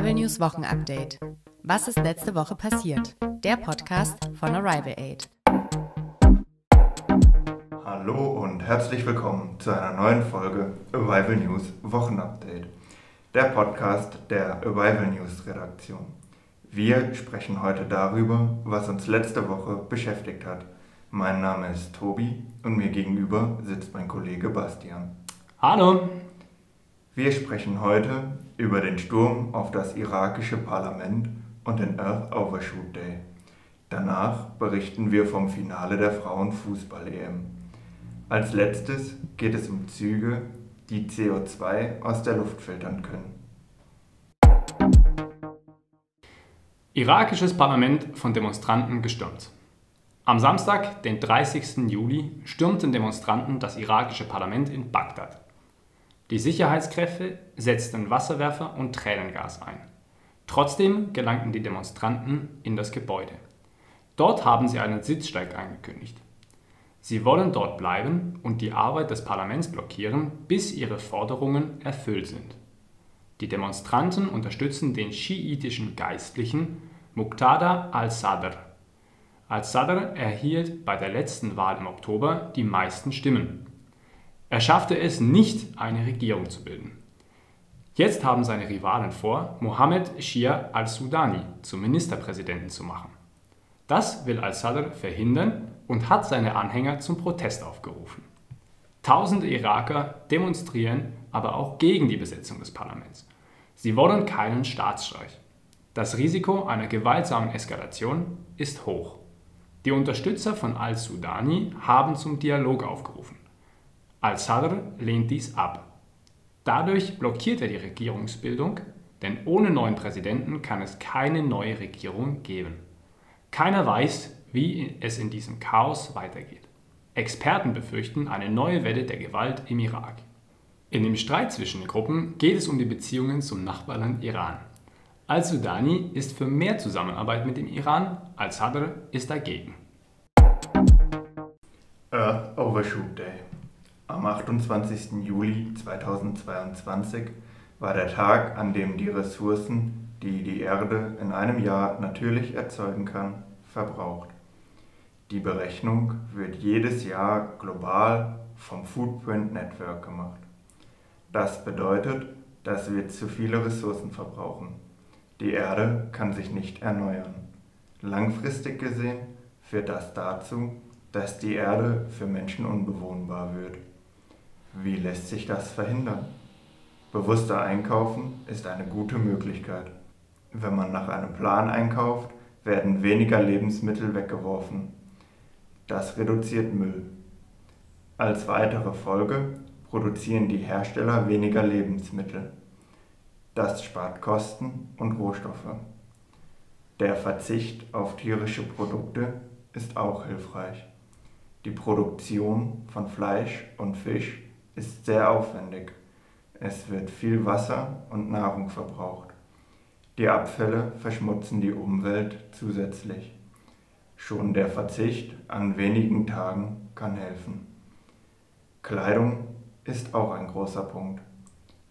Arrival News Wochenupdate. Was ist letzte Woche passiert? Der Podcast von Arrival Aid. Hallo und herzlich willkommen zu einer neuen Folge Arrival News Wochenupdate. Der Podcast der Arrival News Redaktion. Wir sprechen heute darüber, was uns letzte Woche beschäftigt hat. Mein Name ist Tobi und mir gegenüber sitzt mein Kollege Bastian. Hallo! Wir sprechen heute über den Sturm auf das irakische Parlament und den Earth Overshoot Day. Danach berichten wir vom Finale der Frauenfußball-EM. Als letztes geht es um Züge, die CO2 aus der Luft filtern können. Irakisches Parlament von Demonstranten gestürmt. Am Samstag, den 30. Juli, stürmten Demonstranten das irakische Parlament in Bagdad. Die Sicherheitskräfte setzten Wasserwerfer und Tränengas ein. Trotzdem gelangten die Demonstranten in das Gebäude. Dort haben sie einen Sitzstreik angekündigt. Sie wollen dort bleiben und die Arbeit des Parlaments blockieren, bis ihre Forderungen erfüllt sind. Die Demonstranten unterstützen den schiitischen Geistlichen Muqtada al-Sadr al-Sadr erhielt bei der letzten Wahl im Oktober die meisten Stimmen. Er schaffte es nicht, eine Regierung zu bilden. Jetzt haben seine Rivalen vor, Mohammed Shia al-Sudani zum Ministerpräsidenten zu machen. Das will al-Sadr verhindern und hat seine Anhänger zum Protest aufgerufen. Tausende Iraker demonstrieren aber auch gegen die Besetzung des Parlaments. Sie wollen keinen Staatsstreich. Das Risiko einer gewaltsamen Eskalation ist hoch. Die Unterstützer von al-Sudani haben zum Dialog aufgerufen. Al-Sadr lehnt dies ab. Dadurch blockiert er die Regierungsbildung, denn ohne neuen Präsidenten kann es keine neue Regierung geben. Keiner weiß, wie es in diesem Chaos weitergeht. Experten befürchten eine neue Welle der Gewalt im Irak. In dem Streit zwischen den Gruppen geht es um die Beziehungen zum Nachbarland Iran. Al-Sudani ist für mehr Zusammenarbeit mit dem Iran, Al-Sadr ist dagegen. Earth Overshoot Day. Am 28. Juli 2022 war der Tag, an dem die Ressourcen, die die Erde in einem Jahr natürlich erzeugen kann, verbraucht. Die Berechnung wird jedes Jahr global vom Footprint Network gemacht. Das bedeutet, dass wir zu viele Ressourcen verbrauchen. Die Erde kann sich nicht erneuern. Langfristig gesehen führt das dazu, dass die Erde für Menschen unbewohnbar wird. Wie lässt sich das verhindern? Bewusster einkaufen ist eine gute Möglichkeit. Wenn man nach einem Plan einkauft, werden weniger Lebensmittel weggeworfen. Das reduziert Müll. Als weitere Folge produzieren die Hersteller weniger Lebensmittel. Das spart Kosten und Rohstoffe. Der Verzicht auf tierische Produkte ist auch hilfreich. Die Produktion von Fleisch und Fisch ist sehr aufwendig. Es wird viel Wasser und Nahrung verbraucht. Die Abfälle verschmutzen die Umwelt zusätzlich. Schon der Verzicht an wenigen Tagen kann helfen. Kleidung ist auch ein großer Punkt.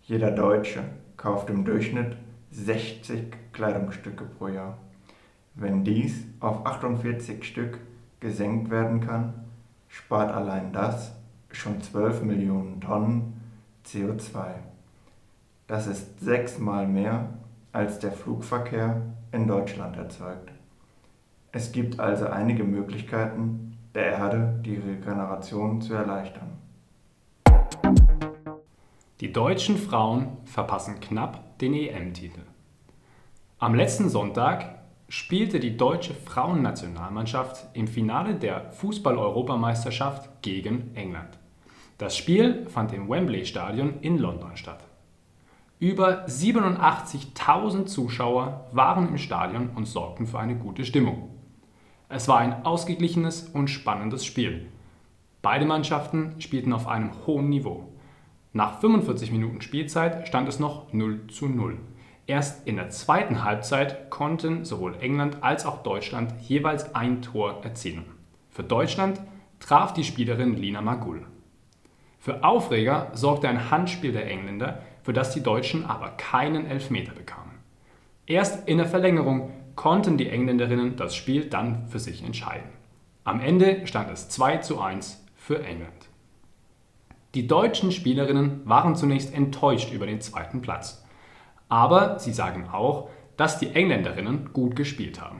Jeder Deutsche kauft im Durchschnitt 60 Kleidungsstücke pro Jahr. Wenn dies auf 48 Stück gesenkt werden kann, spart allein das schon 12 Millionen Tonnen CO2. Das ist sechsmal mehr, als der Flugverkehr in Deutschland erzeugt. Es gibt also einige Möglichkeiten, der Erde die Regeneration zu erleichtern. Die deutschen Frauen verpassen knapp den EM-Titel. Am letzten Sonntag spielte die deutsche Frauennationalmannschaft im Finale der Fußball-Europameisterschaft gegen England. Das Spiel fand im Wembley-Stadion in London statt. Über 87.000 Zuschauer waren im Stadion und sorgten für eine gute Stimmung. Es war ein ausgeglichenes und spannendes Spiel. Beide Mannschaften spielten auf einem hohen Niveau. Nach 45 Minuten Spielzeit stand es noch 0 zu 0. Erst in der zweiten Halbzeit konnten sowohl England als auch Deutschland jeweils ein Tor erzielen. Für Deutschland traf die Spielerin Lina Magul. Für Aufreger sorgte ein Handspiel der Engländer, für das die Deutschen aber keinen Elfmeter bekamen. Erst in der Verlängerung konnten die Engländerinnen das Spiel dann für sich entscheiden. Am Ende stand es 2 zu 1 für England. Die deutschen Spielerinnen waren zunächst enttäuscht über den zweiten Platz. Aber sie sagen auch, dass die Engländerinnen gut gespielt haben.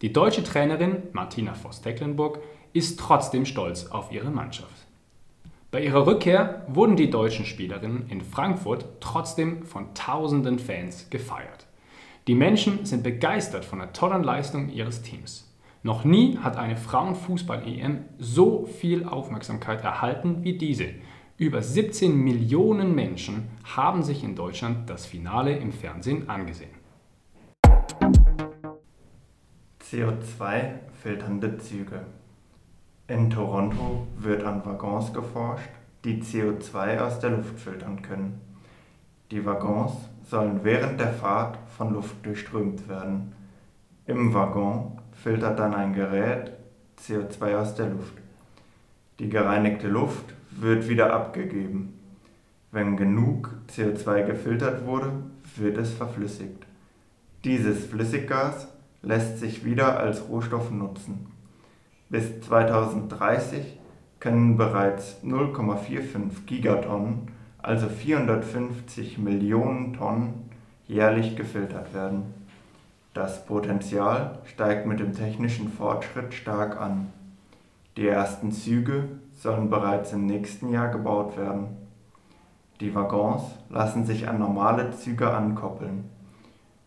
Die deutsche Trainerin Martina Voss-Tecklenburg ist trotzdem stolz auf ihre Mannschaft. Bei ihrer Rückkehr wurden die deutschen Spielerinnen in Frankfurt trotzdem von tausenden Fans gefeiert. Die Menschen sind begeistert von der tollen Leistung ihres Teams. Noch nie hat eine Frauenfußball-EM so viel Aufmerksamkeit erhalten wie diese. Über 17 Millionen Menschen haben sich in Deutschland das Finale im Fernsehen angesehen. CO2-filternde Züge. In Toronto wird an Waggons geforscht, die CO2 aus der Luft filtern können. Die Waggons sollen während der Fahrt von Luft durchströmt werden. Im Waggon filtert dann ein Gerät CO2 aus der Luft. Die gereinigte Luft wird wieder abgegeben. Wenn genug CO2 gefiltert wurde, wird es verflüssigt. Dieses Flüssiggas lässt sich wieder als Rohstoff nutzen. Bis 2030 können bereits 0,45 Gigatonnen, also 450 Millionen Tonnen, jährlich gefiltert werden. Das Potenzial steigt mit dem technischen Fortschritt stark an. Die ersten Züge sollen bereits im nächsten Jahr gebaut werden. Die Waggons lassen sich an normale Züge ankoppeln.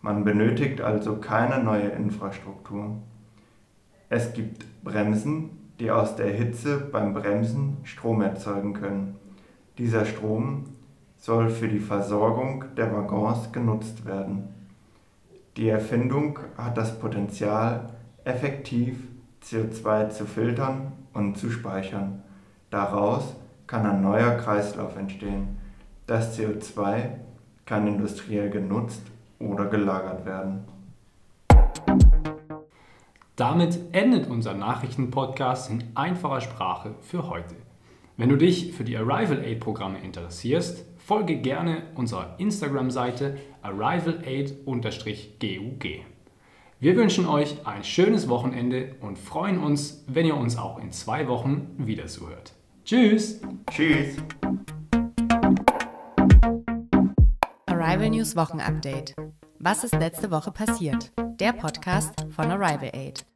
Man benötigt also keine neue Infrastruktur. Es gibt Bremsen, die aus der Hitze beim Bremsen Strom erzeugen können. Dieser Strom soll für die Versorgung der Waggons genutzt werden. Die Erfindung hat das Potenzial, effektiv CO2 zu filtern und zu speichern. Daraus kann ein neuer Kreislauf entstehen. Das CO2 kann industriell genutzt oder gelagert werden. Damit endet unser Nachrichtenpodcast in einfacher Sprache für heute. Wenn du dich für die Arrival Aid Programme interessierst, folge gerne unserer Instagram-Seite arrivalaid-gug. Wir wünschen euch ein schönes Wochenende und freuen uns, wenn ihr uns auch in zwei Wochen wieder zuhört. Tschüss! Tschüss! Arrival News Wochenupdate. Was ist letzte Woche passiert? Der Podcast von Arrival Aid.